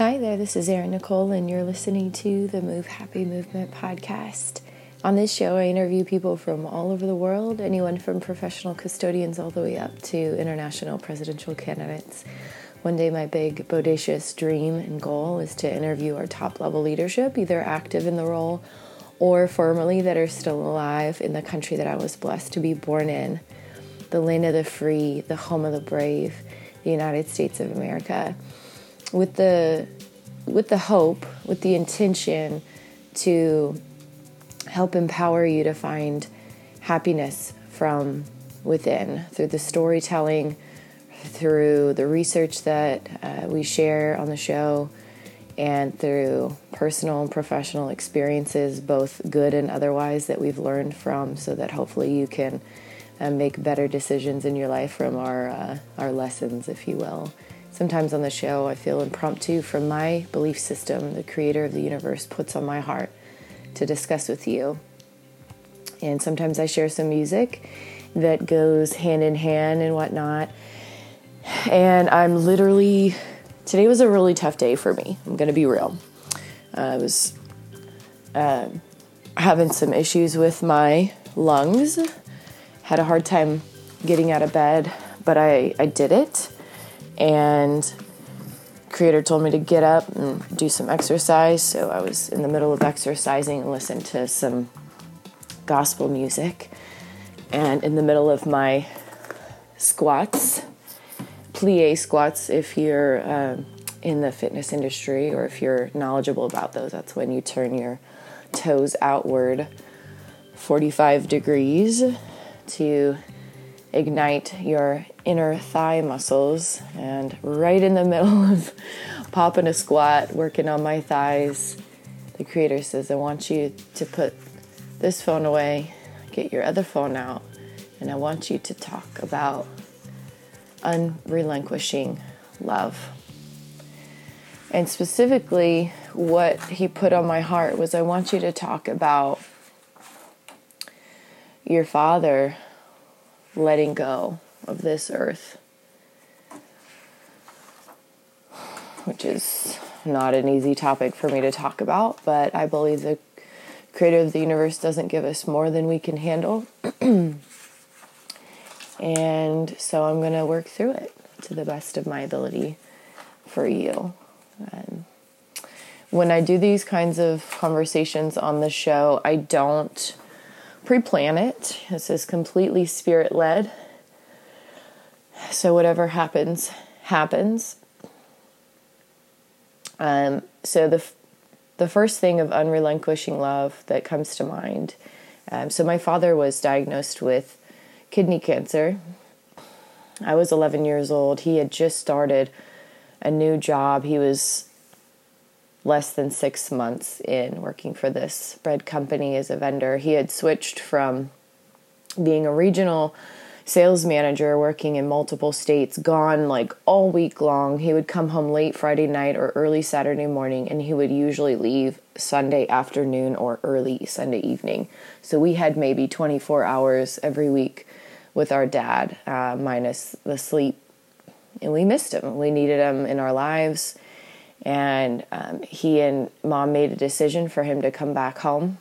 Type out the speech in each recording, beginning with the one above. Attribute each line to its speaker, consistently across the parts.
Speaker 1: Hi there, this is Erin Nicole, and you're listening to the Move Happy Movement podcast. On this show, I interview people from all over the world, anyone from professional custodians all the way up to international presidential candidates. One day, my big, bodacious dream and goal is to interview our top level leadership, either active in the role or formerly that are still alive in the country that I was blessed to be born in the land of the free, the home of the brave, the United States of America with the with the hope, with the intention to help empower you to find happiness from within through the storytelling, through the research that uh, we share on the show, and through personal and professional experiences, both good and otherwise, that we've learned from, so that hopefully you can uh, make better decisions in your life from our uh, our lessons, if you will. Sometimes on the show, I feel impromptu from my belief system, the creator of the universe puts on my heart to discuss with you. And sometimes I share some music that goes hand in hand and whatnot. And I'm literally, today was a really tough day for me. I'm going to be real. Uh, I was uh, having some issues with my lungs, had a hard time getting out of bed, but I, I did it and creator told me to get up and do some exercise so i was in the middle of exercising and listened to some gospel music. And in the middle of my squats plie squats if you're um, in the fitness industry or if you're knowledgeable about those that's when you turn your toes outward 45 degrees to ignite your inner thigh muscles. And right in the middle of popping a squat, working on my thighs, the creator says, I want you to put this phone away, get your other phone out, and I want you to talk about unrelinquishing love. And specifically, what he put on my heart was I want you to talk about your father letting go of this earth, which is not an easy topic for me to talk about, but I believe the creator of the universe doesn't give us more than we can handle. and so I'm going to work through it to the best of my ability for you. And when I do these kinds of conversations on the show, I don't pre plan it. This is completely spirit led. So, whatever happens, happens. Um, so, the, the first thing of unrelinquishing love that comes to mind. Um, so, my father was diagnosed with kidney cancer. I was 11 years old. He had just started a new job. He was less than six months in working for this bread company as a vendor. He had switched from being a regional sales manager working in multiple states, gone like all week long. He would come home late Friday night or early Saturday morning, and he would usually leave Sunday afternoon or early Sunday evening. So we had maybe 24 hours every week with our dad, uh, minus the sleep. And we missed him. We needed him in our lives and um, he and mom made a decision for him to come back home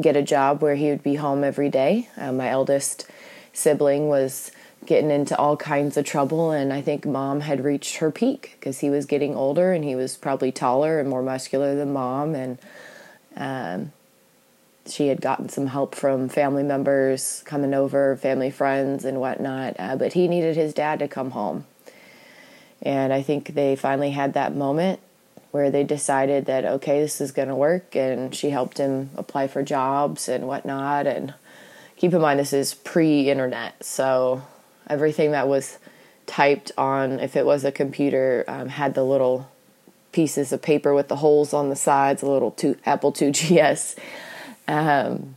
Speaker 1: get a job where he would be home every day uh, my eldest sibling was getting into all kinds of trouble and i think mom had reached her peak because he was getting older and he was probably taller and more muscular than mom and um, she had gotten some help from family members coming over family friends and whatnot uh, but he needed his dad to come home and I think they finally had that moment where they decided that, okay, this is going to work. And she helped him apply for jobs and whatnot. And keep in mind, this is pre internet. So everything that was typed on, if it was a computer, um, had the little pieces of paper with the holes on the sides, a little two, Apple IIgs. Um,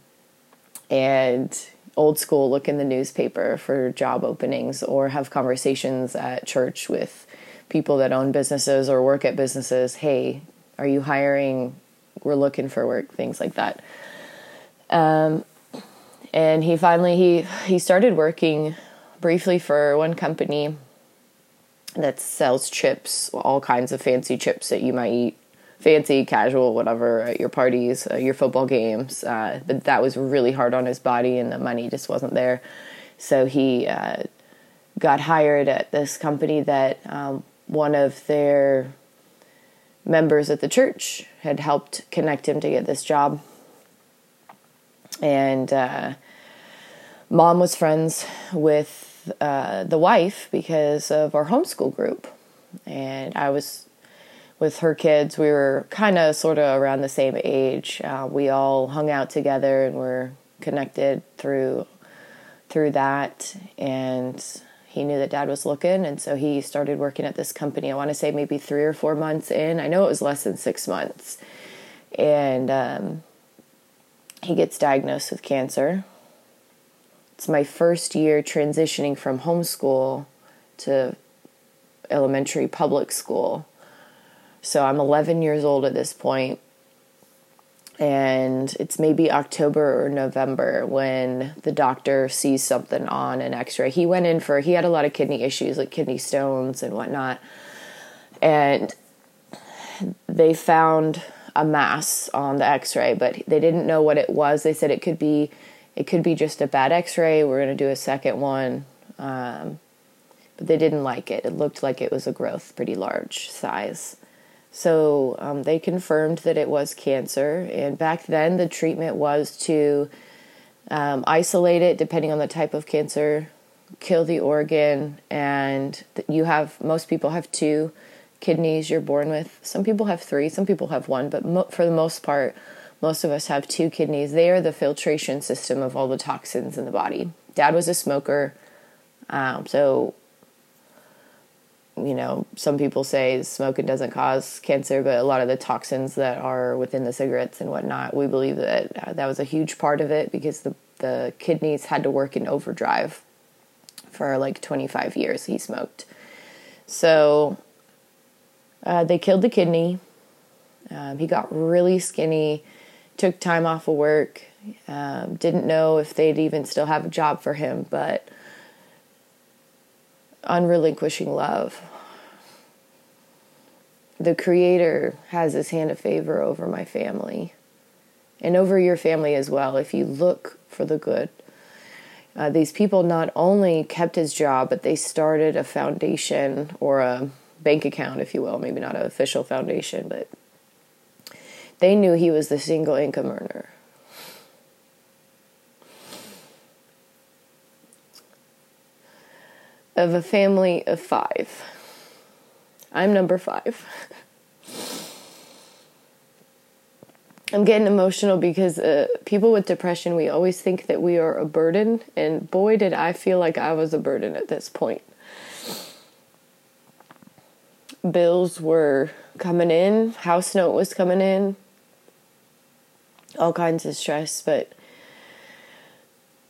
Speaker 1: and old school look in the newspaper for job openings or have conversations at church with people that own businesses or work at businesses hey are you hiring we're looking for work things like that um, and he finally he he started working briefly for one company that sells chips, all kinds of fancy chips that you might eat, fancy, casual, whatever, at your parties, uh, your football games. Uh, but that was really hard on his body, and the money just wasn't there. So he uh, got hired at this company that um, one of their members at the church had helped connect him to get this job. And uh, mom was friends with uh, the wife because of our homeschool group. And I was with her kids. We were kind of sort of around the same age. Uh, we all hung out together and were connected through through that. And he knew that dad was looking and so he started working at this company i want to say maybe three or four months in i know it was less than six months and um, he gets diagnosed with cancer it's my first year transitioning from homeschool to elementary public school so i'm 11 years old at this point and it's maybe October or November when the doctor sees something on an x ray. He went in for, he had a lot of kidney issues, like kidney stones and whatnot. And they found a mass on the x ray, but they didn't know what it was. They said it could be, it could be just a bad x ray. We're going to do a second one. Um, but they didn't like it. It looked like it was a growth, pretty large size. So um, they confirmed that it was cancer. And back then, the treatment was to um, isolate it depending on the type of cancer, kill the organ, and you have most people have two kidneys you're born with. Some people have three, some people have one, but mo- for the most part, most of us have two kidneys. They are the filtration system of all the toxins in the body. Dad was a smoker, um, so you know, some people say smoking doesn't cause cancer, but a lot of the toxins that are within the cigarettes and whatnot, we believe that uh, that was a huge part of it because the, the kidneys had to work in overdrive for like 25 years he smoked. So uh, they killed the kidney. Um, he got really skinny, took time off of work, um, didn't know if they'd even still have a job for him, but unrelinquishing love. The Creator has His hand of favor over my family and over your family as well if you look for the good. Uh, these people not only kept his job, but they started a foundation or a bank account, if you will, maybe not an official foundation, but they knew he was the single income earner. of a family of five. I'm number five. I'm getting emotional because uh, people with depression, we always think that we are a burden, and boy, did I feel like I was a burden at this point. Bills were coming in, house note was coming in, all kinds of stress, but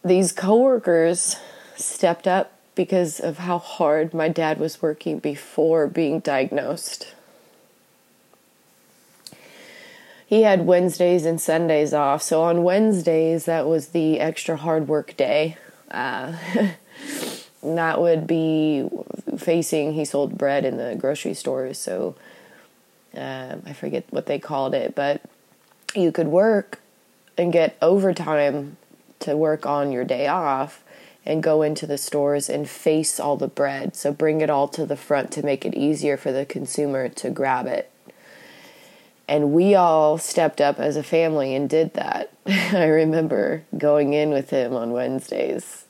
Speaker 1: these coworkers stepped up because of how hard my dad was working before being diagnosed. He had Wednesdays and Sundays off. So on Wednesdays, that was the extra hard work day. Uh, that would be facing, he sold bread in the grocery stores. So uh, I forget what they called it, but you could work and get overtime to work on your day off and go into the stores and face all the bread. So bring it all to the front to make it easier for the consumer to grab it. And we all stepped up as a family and did that. I remember going in with him on Wednesdays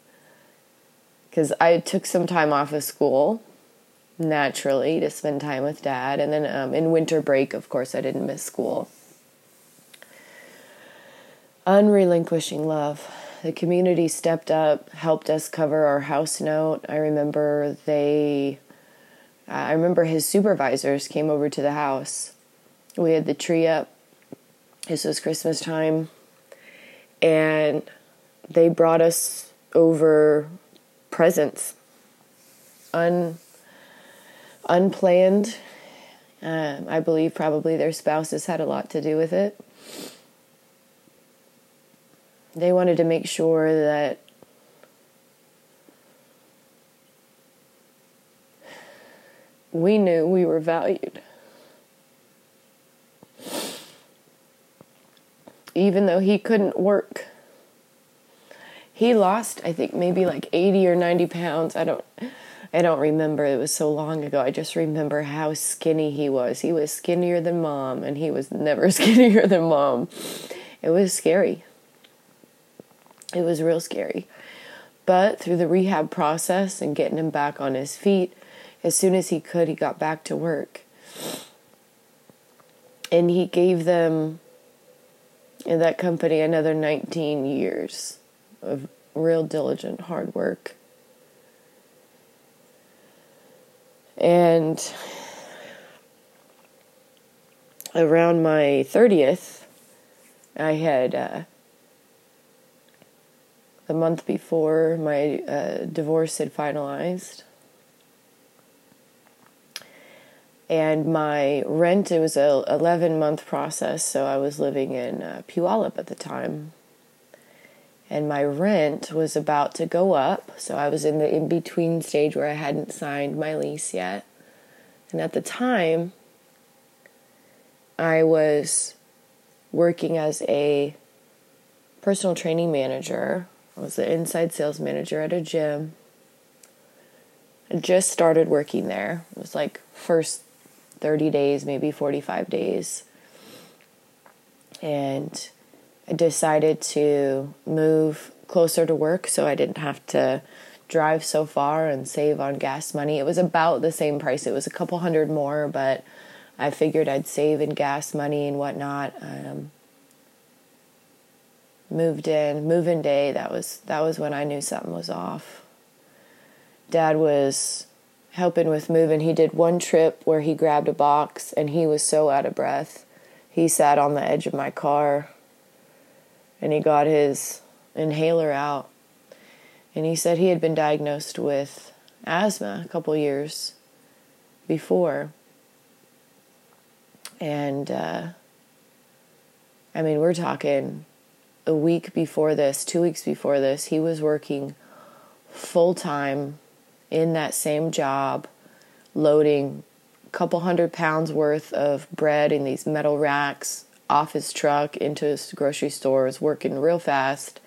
Speaker 1: because I took some time off of school naturally to spend time with dad. And then um, in winter break, of course, I didn't miss school. Unrelinquishing love the community stepped up, helped us cover our house note. I remember they, I remember his supervisors came over to the house. We had the tree up. This was Christmas time. And they brought us over presents. Un, unplanned. Um, I believe probably their spouses had a lot to do with it they wanted to make sure that we knew we were valued. Even though he couldn't work. He lost, I think, maybe like 80 or 90 pounds. I don't. I don't remember. It was so long ago. I just remember how skinny he was. He was skinnier than mom, and he was never skinnier than mom. It was scary. It was real scary. But through the rehab process and getting him back on his feet, as soon as he could, he got back to work. And he gave them in that company another 19 years of real diligent hard work. And around my 30th, I had uh, the month before my uh, divorce had finalized. And my rent, it was a 11 month process, so I was living in uh, Puyallup at the time. And my rent was about to go up, so I was in the in between stage where I hadn't signed my lease yet. And at the time, I was working as a personal training manager I was the inside sales manager at a gym. I just started working there. It was like first 30 days, maybe 45 days. And I decided to move closer to work so I didn't have to drive so far and save on gas money. It was about the same price. It was a couple hundred more, but I figured I'd save in gas money and whatnot. Um, moved in, move-in day, that was that was when I knew something was off. Dad was helping with moving. He did one trip where he grabbed a box and he was so out of breath. He sat on the edge of my car and he got his inhaler out. And he said he had been diagnosed with asthma a couple years before. And uh, I mean, we're talking a week before this, two weeks before this, he was working full time in that same job, loading a couple hundred pounds worth of bread in these metal racks off his truck into his grocery stores, working real fast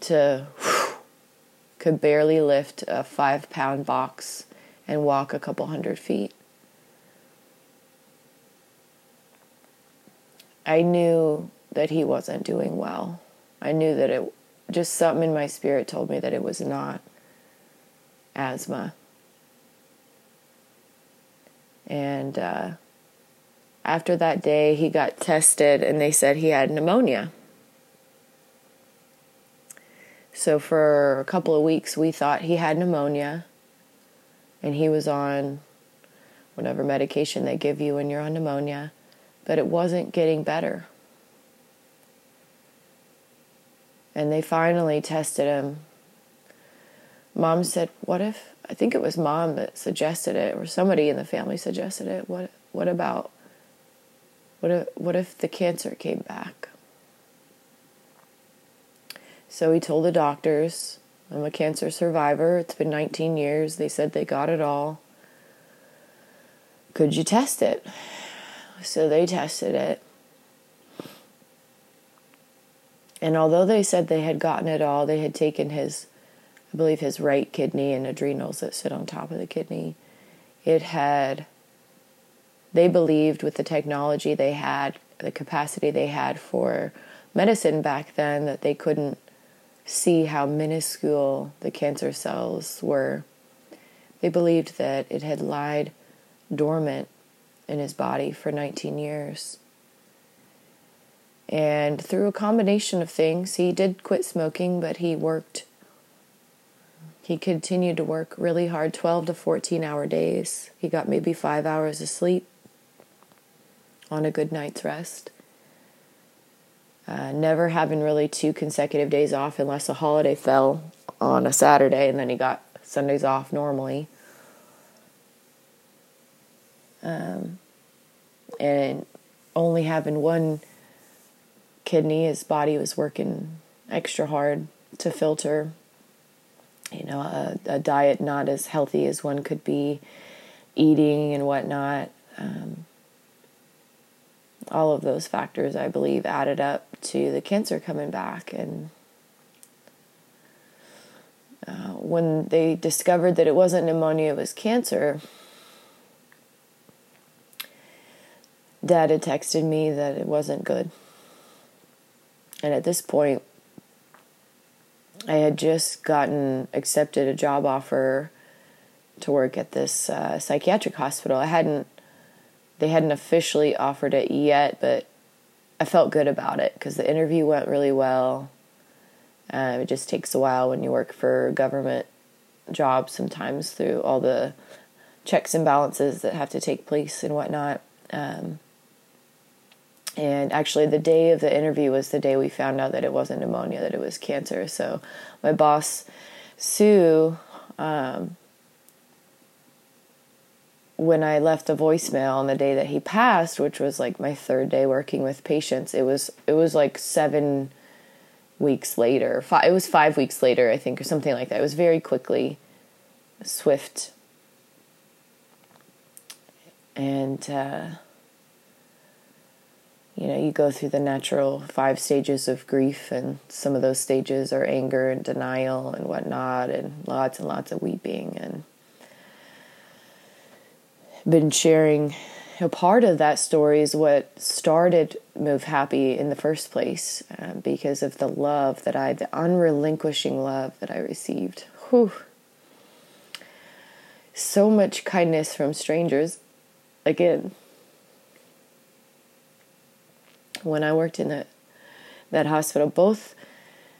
Speaker 1: to whew, could barely lift a five pound box and walk a couple hundred feet. I knew that he wasn't doing well. I knew that it just something in my spirit told me that it was not asthma. And uh, after that day, he got tested and they said he had pneumonia. So for a couple of weeks, we thought he had pneumonia and he was on whatever medication they give you when you're on pneumonia, but it wasn't getting better. And they finally tested him. Mom said, "What if?" I think it was mom that suggested it, or somebody in the family suggested it. What? What about? What if? What if the cancer came back? So he told the doctors, "I'm a cancer survivor. It's been 19 years. They said they got it all. Could you test it?" So they tested it And although they said they had gotten it all, they had taken his, I believe, his right kidney and adrenals that sit on top of the kidney. It had, they believed with the technology they had, the capacity they had for medicine back then, that they couldn't see how minuscule the cancer cells were. They believed that it had lied dormant in his body for 19 years. And through a combination of things, he did quit smoking, but he worked, he continued to work really hard 12 to 14 hour days. He got maybe five hours of sleep on a good night's rest. Uh, never having really two consecutive days off unless a holiday fell on a Saturday, and then he got Sundays off normally. Um, and only having one kidney. His body was working extra hard to filter, you know, a, a diet not as healthy as one could be. eating and whatnot. Um, all of those factors, I believe, added up to the cancer coming back. And uh, when they discovered that it wasn't pneumonia, it was cancer, Dad had texted me that it wasn't good. And at this point, I had just gotten accepted a job offer to work at this uh, psychiatric hospital. I hadn't, they hadn't officially offered it yet, but I felt good about it because the interview went really well. Um, it just takes a while when you work for government jobs sometimes through all the checks and balances that have to take place and whatnot. Um, and actually, the day of the interview was the day we found out that it wasn't pneumonia, that it was cancer. So, my boss, Sue, um, when I left the voicemail on the day that he passed, which was like my third day working with patients, it was it was like seven weeks later. Five, it was five weeks later, I think, or something like that. It was very quickly, swift, and. Uh, you know, you go through the natural five stages of grief, and some of those stages are anger and denial and whatnot, and lots and lots of weeping. And been sharing a part of that story is what started Move Happy in the first place, uh, because of the love that I, the unrelinquishing love that I received. Whew. So much kindness from strangers. Again, when I worked in that that hospital, both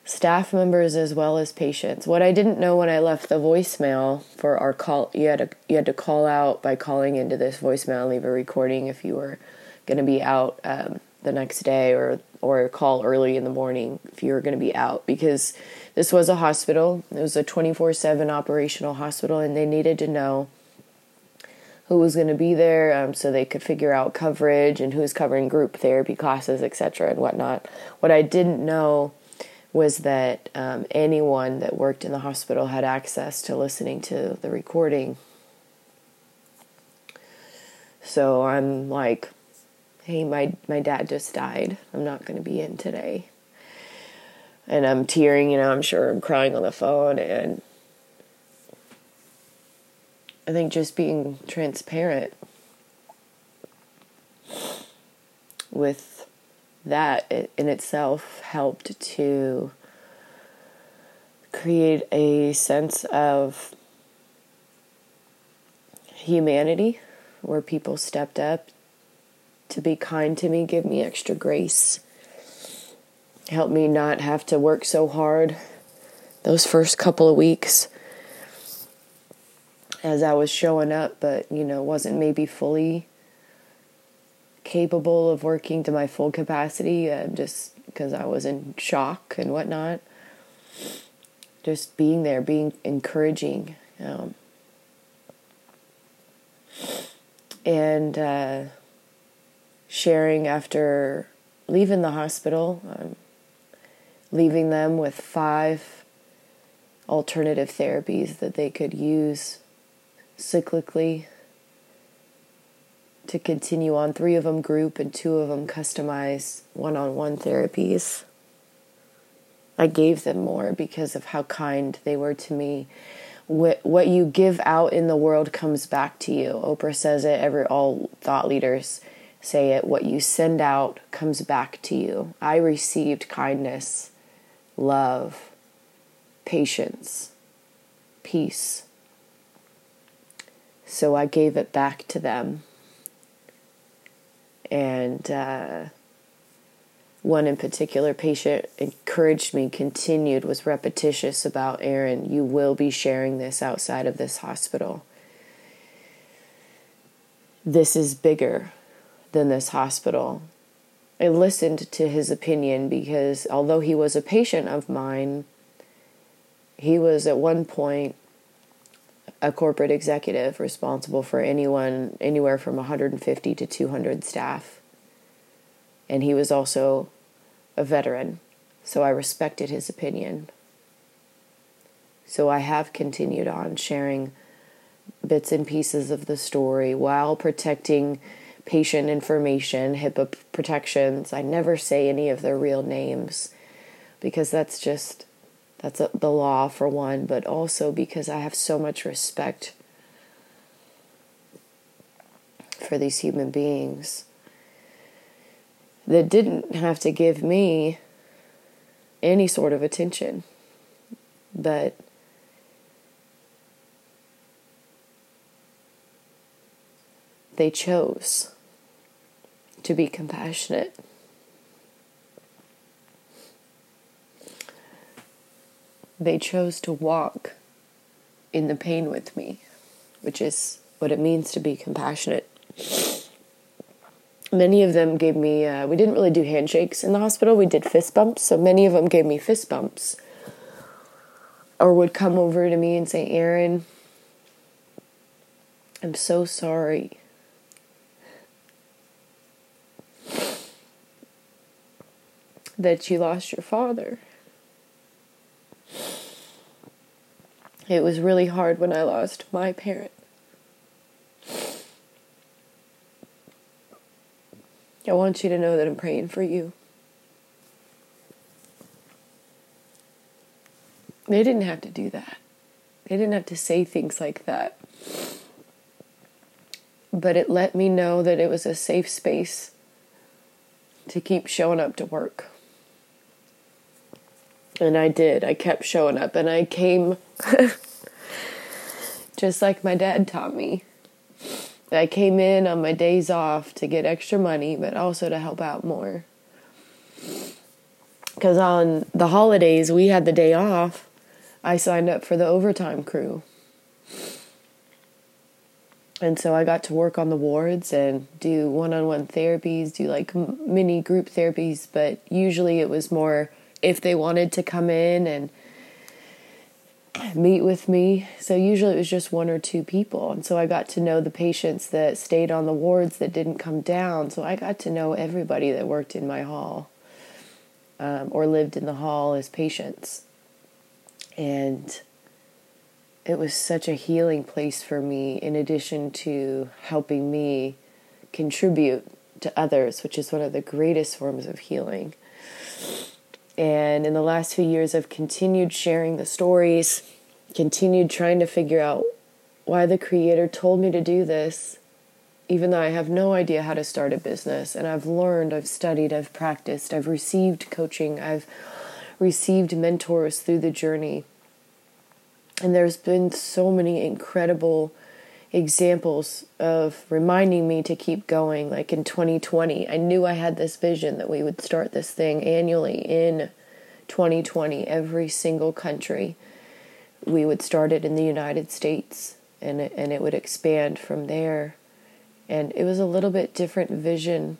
Speaker 1: staff members as well as patients. What I didn't know when I left the voicemail for our call, you had to you had to call out by calling into this voicemail leave a recording if you were going to be out um, the next day or or call early in the morning if you were going to be out because this was a hospital. It was a 24/7 operational hospital and they needed to know who was going to be there um, so they could figure out coverage and who's covering group therapy classes, etc., and whatnot. What I didn't know was that um, anyone that worked in the hospital had access to listening to the recording. So I'm like, hey, my, my dad just died. I'm not going to be in today. And I'm tearing, you know, I'm sure I'm crying on the phone and I think just being transparent with that in itself helped to create a sense of humanity where people stepped up to be kind to me, give me extra grace, help me not have to work so hard those first couple of weeks as I was showing up, but you know, wasn't maybe fully capable of working to my full capacity uh, just because I was in shock and whatnot. Just being there, being encouraging. Um, and uh, sharing after leaving the hospital, um, leaving them with five alternative therapies that they could use cyclically to continue on. Three of them group and two of them customized one-on-one therapies. I gave them more because of how kind they were to me. What what you give out in the world comes back to you. Oprah says it every all thought leaders say it. What you send out comes back to you. I received kindness love patience peace so I gave it back to them. And uh, one in particular patient encouraged me, continued, was repetitious about Erin, you will be sharing this outside of this hospital. This is bigger than this hospital. I listened to his opinion because although he was a patient of mine, he was at one point a corporate executive responsible for anyone anywhere from 150 to 200 staff. And he was also a veteran, so I respected his opinion. So I have continued on sharing bits and pieces of the story while protecting patient information, HIPAA protections. I never say any of their real names because that's just that's the law for one, but also because I have so much respect for these human beings that didn't have to give me any sort of attention. But they chose to be compassionate. They chose to walk in the pain with me, which is what it means to be compassionate. Many of them gave me, uh, we didn't really do handshakes in the hospital, we did fist bumps. So many of them gave me fist bumps or would come over to me and say, Erin, I'm so sorry that you lost your father. It was really hard when I lost my parent. I want you to know that I'm praying for you. They didn't have to do that. They didn't have to say things like that. But it let me know that it was a safe space to keep showing up to work. And I did. I kept showing up and I came just like my dad taught me. I came in on my days off to get extra money, but also to help out more. Because on the holidays, we had the day off. I signed up for the overtime crew. And so I got to work on the wards and do one on one therapies, do like mini group therapies, but usually it was more if they wanted to come in and meet with me. So usually it was just one or two people. And so I got to know the patients that stayed on the wards that didn't come down. So I got to know everybody that worked in my hall um, or lived in the hall as patients. And it was such a healing place for me, in addition to helping me contribute to others, which is one of the greatest forms of healing. And in the last few years, I've continued sharing the stories, continued trying to figure out why the Creator told me to do this, even though I have no idea how to start a business. And I've learned, I've studied, I've practiced, I've received coaching, I've received mentors through the journey. And there's been so many incredible examples of reminding me to keep going. Like in 2020, I knew I had this vision that we would start this thing annually in 2020, every single country. We would start it in the United States and it, and it would expand from there. And it was a little bit different vision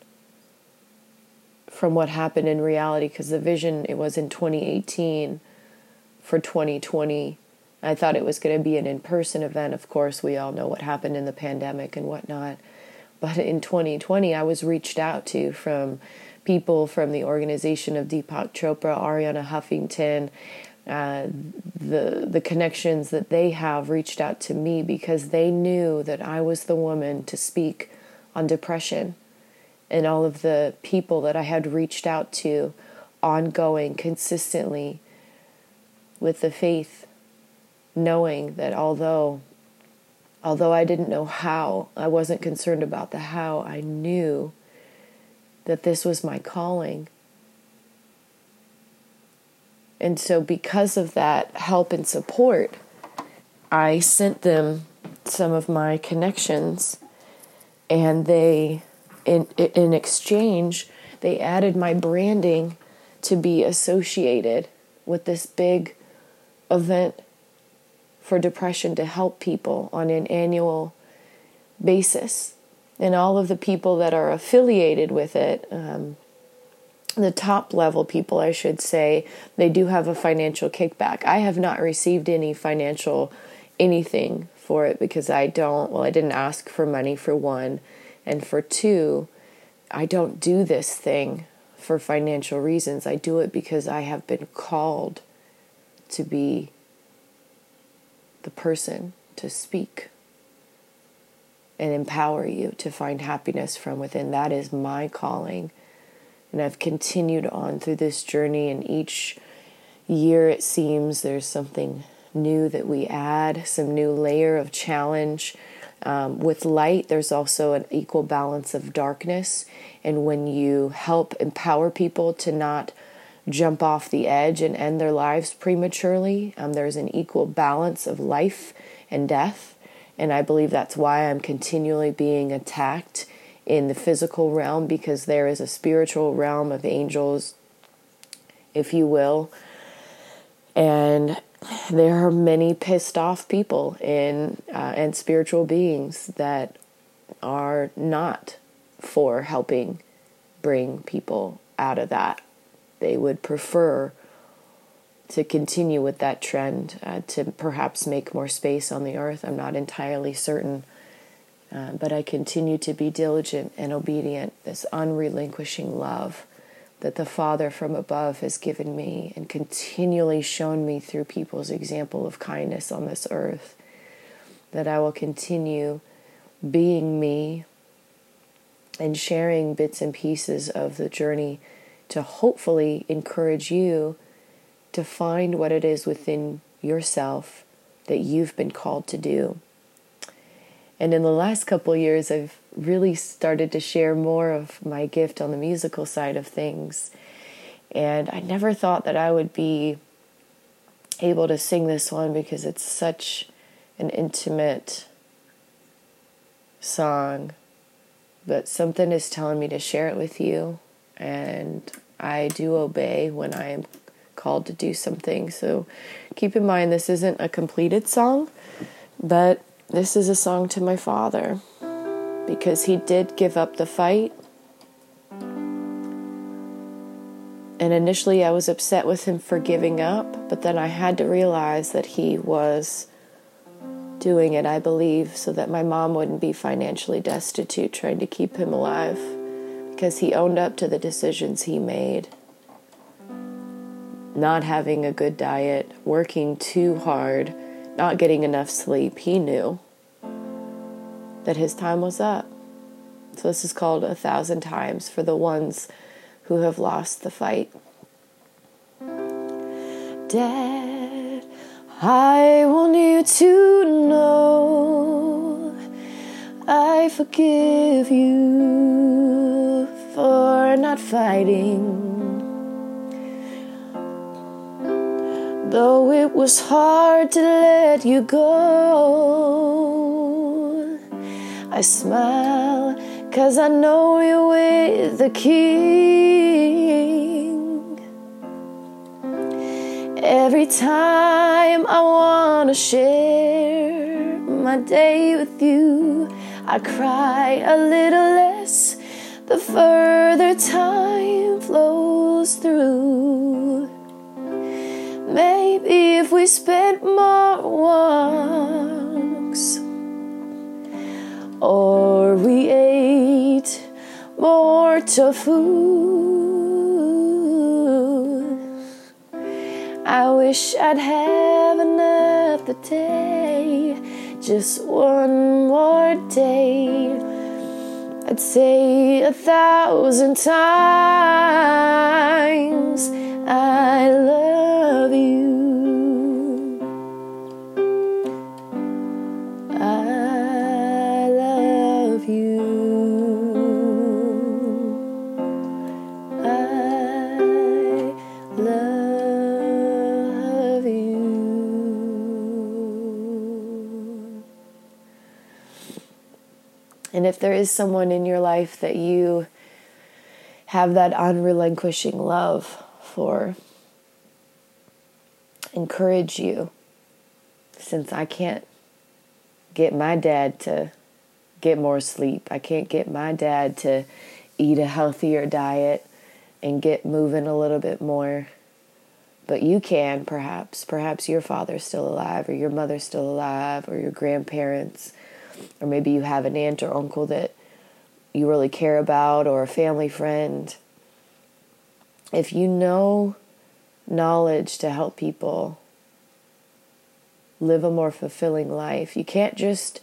Speaker 1: from what happened in reality because the vision it was in 2018 for 2020 I thought it was going to be an in person event. Of course, we all know what happened in the pandemic and whatnot. But in 2020, I was reached out to from people from the organization of Deepak Chopra, Arianna Huffington, uh, the the connections that they have reached out to me because they knew that I was the woman to speak on depression, and all of the people that I had reached out to, ongoing, consistently, with the faith knowing that although although I didn't know how, I wasn't concerned about the how, I knew that this was my calling. And so, because of that help and support, I sent them some of my connections, and they, in, in exchange, they added my branding to be associated with this big event for depression to help people on an annual basis. And all of the people that are affiliated with it, um, the top level people, I should say, they do have a financial kickback. I have not received any financial anything for it because I don't, well, I didn't ask for money for one. And for two, I don't do this thing for financial reasons. I do it because I have been called to be the person to speak and empower you to find happiness from within. That is my calling. And I've continued on through this journey, and each year it seems there's something new that we add, some new layer of challenge. Um, with light, there's also an equal balance of darkness. And when you help empower people to not jump off the edge and end their lives prematurely, um, there's an equal balance of life and death. And I believe that's why I'm continually being attacked in the physical realm because there is a spiritual realm of angels, if you will. And there are many pissed off people in uh, and spiritual beings that are not for helping bring people out of that. They would prefer to continue with that trend uh, to perhaps make more space on the earth. I'm not entirely certain, uh, but I continue to be diligent and obedient. This unrelinquishing love that the Father from above has given me and continually shown me through people's example of kindness on this earth. That I will continue being me and sharing bits and pieces of the journey to hopefully encourage you to find what it is within yourself that you've been called to do. And in the last couple years, I've really started to share more of my gift on the musical side of things. And I never thought that I would be able to sing this one because it's such an intimate song. But something is telling me to share it with you. And I do obey when I am called to do something. So keep in mind, this isn't a completed song, but this is a song to my father because he did give up the fight. And initially, I was upset with him for giving up, but then I had to realize that he was doing it, I believe, so that my mom wouldn't be financially destitute, trying to keep him alive because he owned up to the decisions he made not having a good diet, working too hard, not getting enough sleep, he knew that his time was up. So, this is called a thousand times for the ones who have lost the fight. Dad, I want you to know I forgive you for not fighting Though it was hard to let you go, I smile cause I know you're with the King. Every time I wanna share my day with you, I cry a little the further time flows through. Maybe if we spent more walks or we ate more tofu. I wish I'd have another day, just one more day. Say a thousand times I love And if there is someone in your life that you have that unrelinquishing love for encourage you since I can't get my dad to get more sleep. I can't get my dad to eat a healthier diet and get moving a little bit more. But you can, perhaps. Perhaps your father's still alive, or your mother's still alive, or your grandparents, or maybe you have an aunt or uncle that you really care about, or a family friend if you know knowledge to help people live a more fulfilling life, you can't just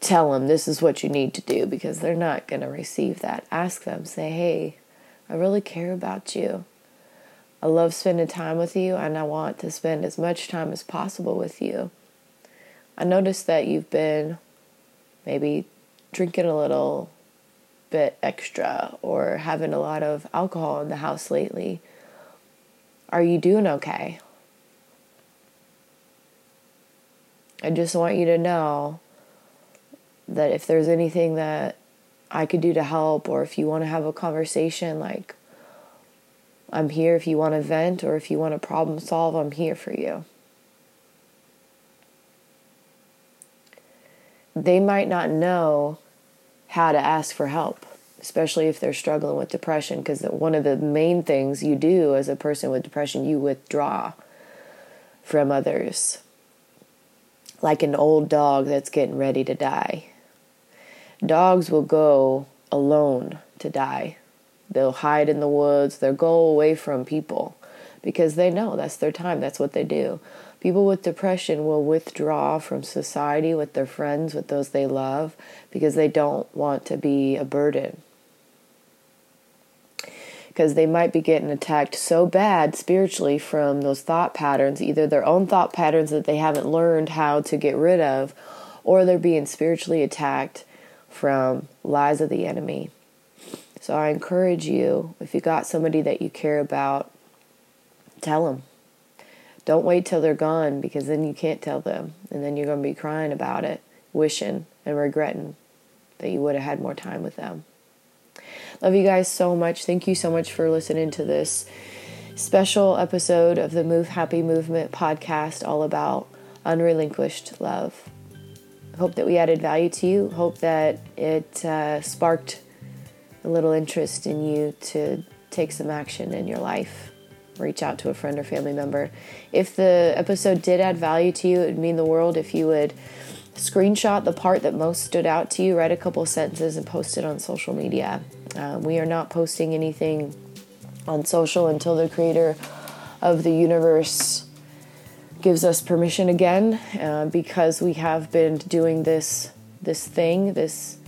Speaker 1: tell them this is what you need to do because they're not going to receive that. Ask them, say, hey, I really care about you. I love spending time with you and I want to spend as much time as possible with you. I noticed that you've been maybe drinking a little bit extra or having a lot of alcohol in the house lately. Are you doing okay? I just want you to know that if there's anything that I could do to help, or if you want to have a conversation, like I'm here if you want to vent or if you want to problem solve, I'm here for you. They might not know how to ask for help, especially if they're struggling with depression, because one of the main things you do as a person with depression, you withdraw from others. Like an old dog that's getting ready to die. Dogs will go alone to die. They'll hide in the woods, they'll go away from people because they know that's their time, that's what they do. People with depression will withdraw from society with their friends, with those they love, because they don't want to be a burden. Because they might be getting attacked so bad spiritually from those thought patterns, either their own thought patterns that they haven't learned how to get rid of, or they're being spiritually attacked from lies of the enemy. So I encourage you, if you got somebody that you care about, tell them. Don't wait till they're gone because then you can't tell them. And then you're going to be crying about it, wishing and regretting that you would have had more time with them. Love you guys so much. Thank you so much for listening to this special episode of the Move Happy Movement podcast, all about unrelinquished love hope that we added value to you. Hope that it uh, sparked a little interest in you to take some action in your life. Reach out to a friend or family member. If the episode did add value to you, it would mean the world if you would screenshot the part that most stood out to you, write a couple sentences, and post it on social media. Uh, we are not posting anything on social until the creator of the universe gives us permission again uh, because we have been doing this this thing this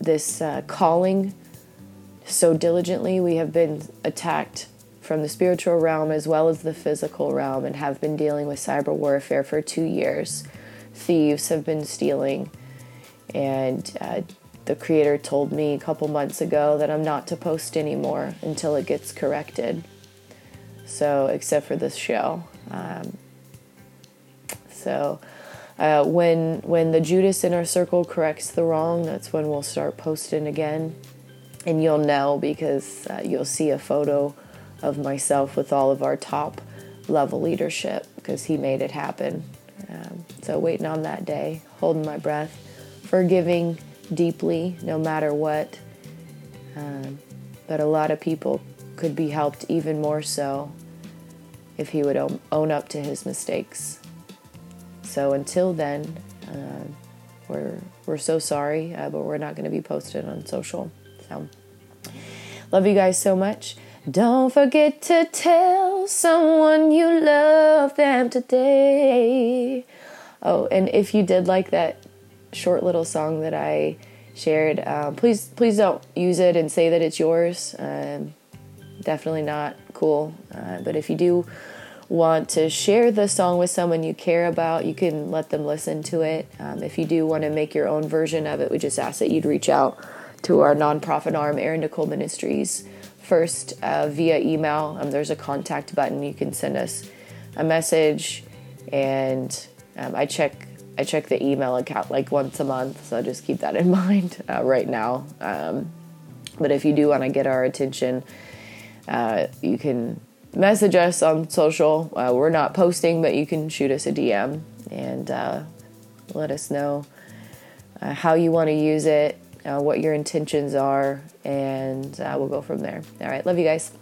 Speaker 1: this uh, calling so diligently we have been attacked from the spiritual realm as well as the physical realm and have been dealing with cyber warfare for two years. Thieves have been stealing. And uh, the creator told me a couple months ago that i'm not to post anymore until it gets corrected. So except for this show. Um, so uh, when when the Judas inner circle corrects the wrong, that's when we'll start posting again, and you'll know because uh, you'll see a photo of myself with all of our top level leadership because he made it happen. Um, so waiting on that day, holding my breath, forgiving deeply no matter what. Um, but a lot of people could be helped even more so if he would own up to his mistakes. So until then, uh, we're we're so sorry, uh, but we're not going to be posted on social. So love you guys so much. Don't forget to tell someone you love them today. Oh, and if you did like that short little song that I shared, um, please please don't use it and say that it's yours. Um, definitely not cool. Uh, but if you do want to share the song with someone you care about, you can let them listen to it. Um, if you do want to make your own version of it, we just ask that you'd reach out to our nonprofit arm, Erin Nicole Ministries, first uh, via email. Um, there's a contact button. You can send us a message, and um, I check I check the email account like once a month, so just keep that in mind uh, right now. Um, but if you do want to get our attention, uh, you can message us on social. Uh, we're not posting, but you can shoot us a DM and uh, let us know uh, how you want to use it, uh, what your intentions are, and uh, we'll go from there. All right, love you guys.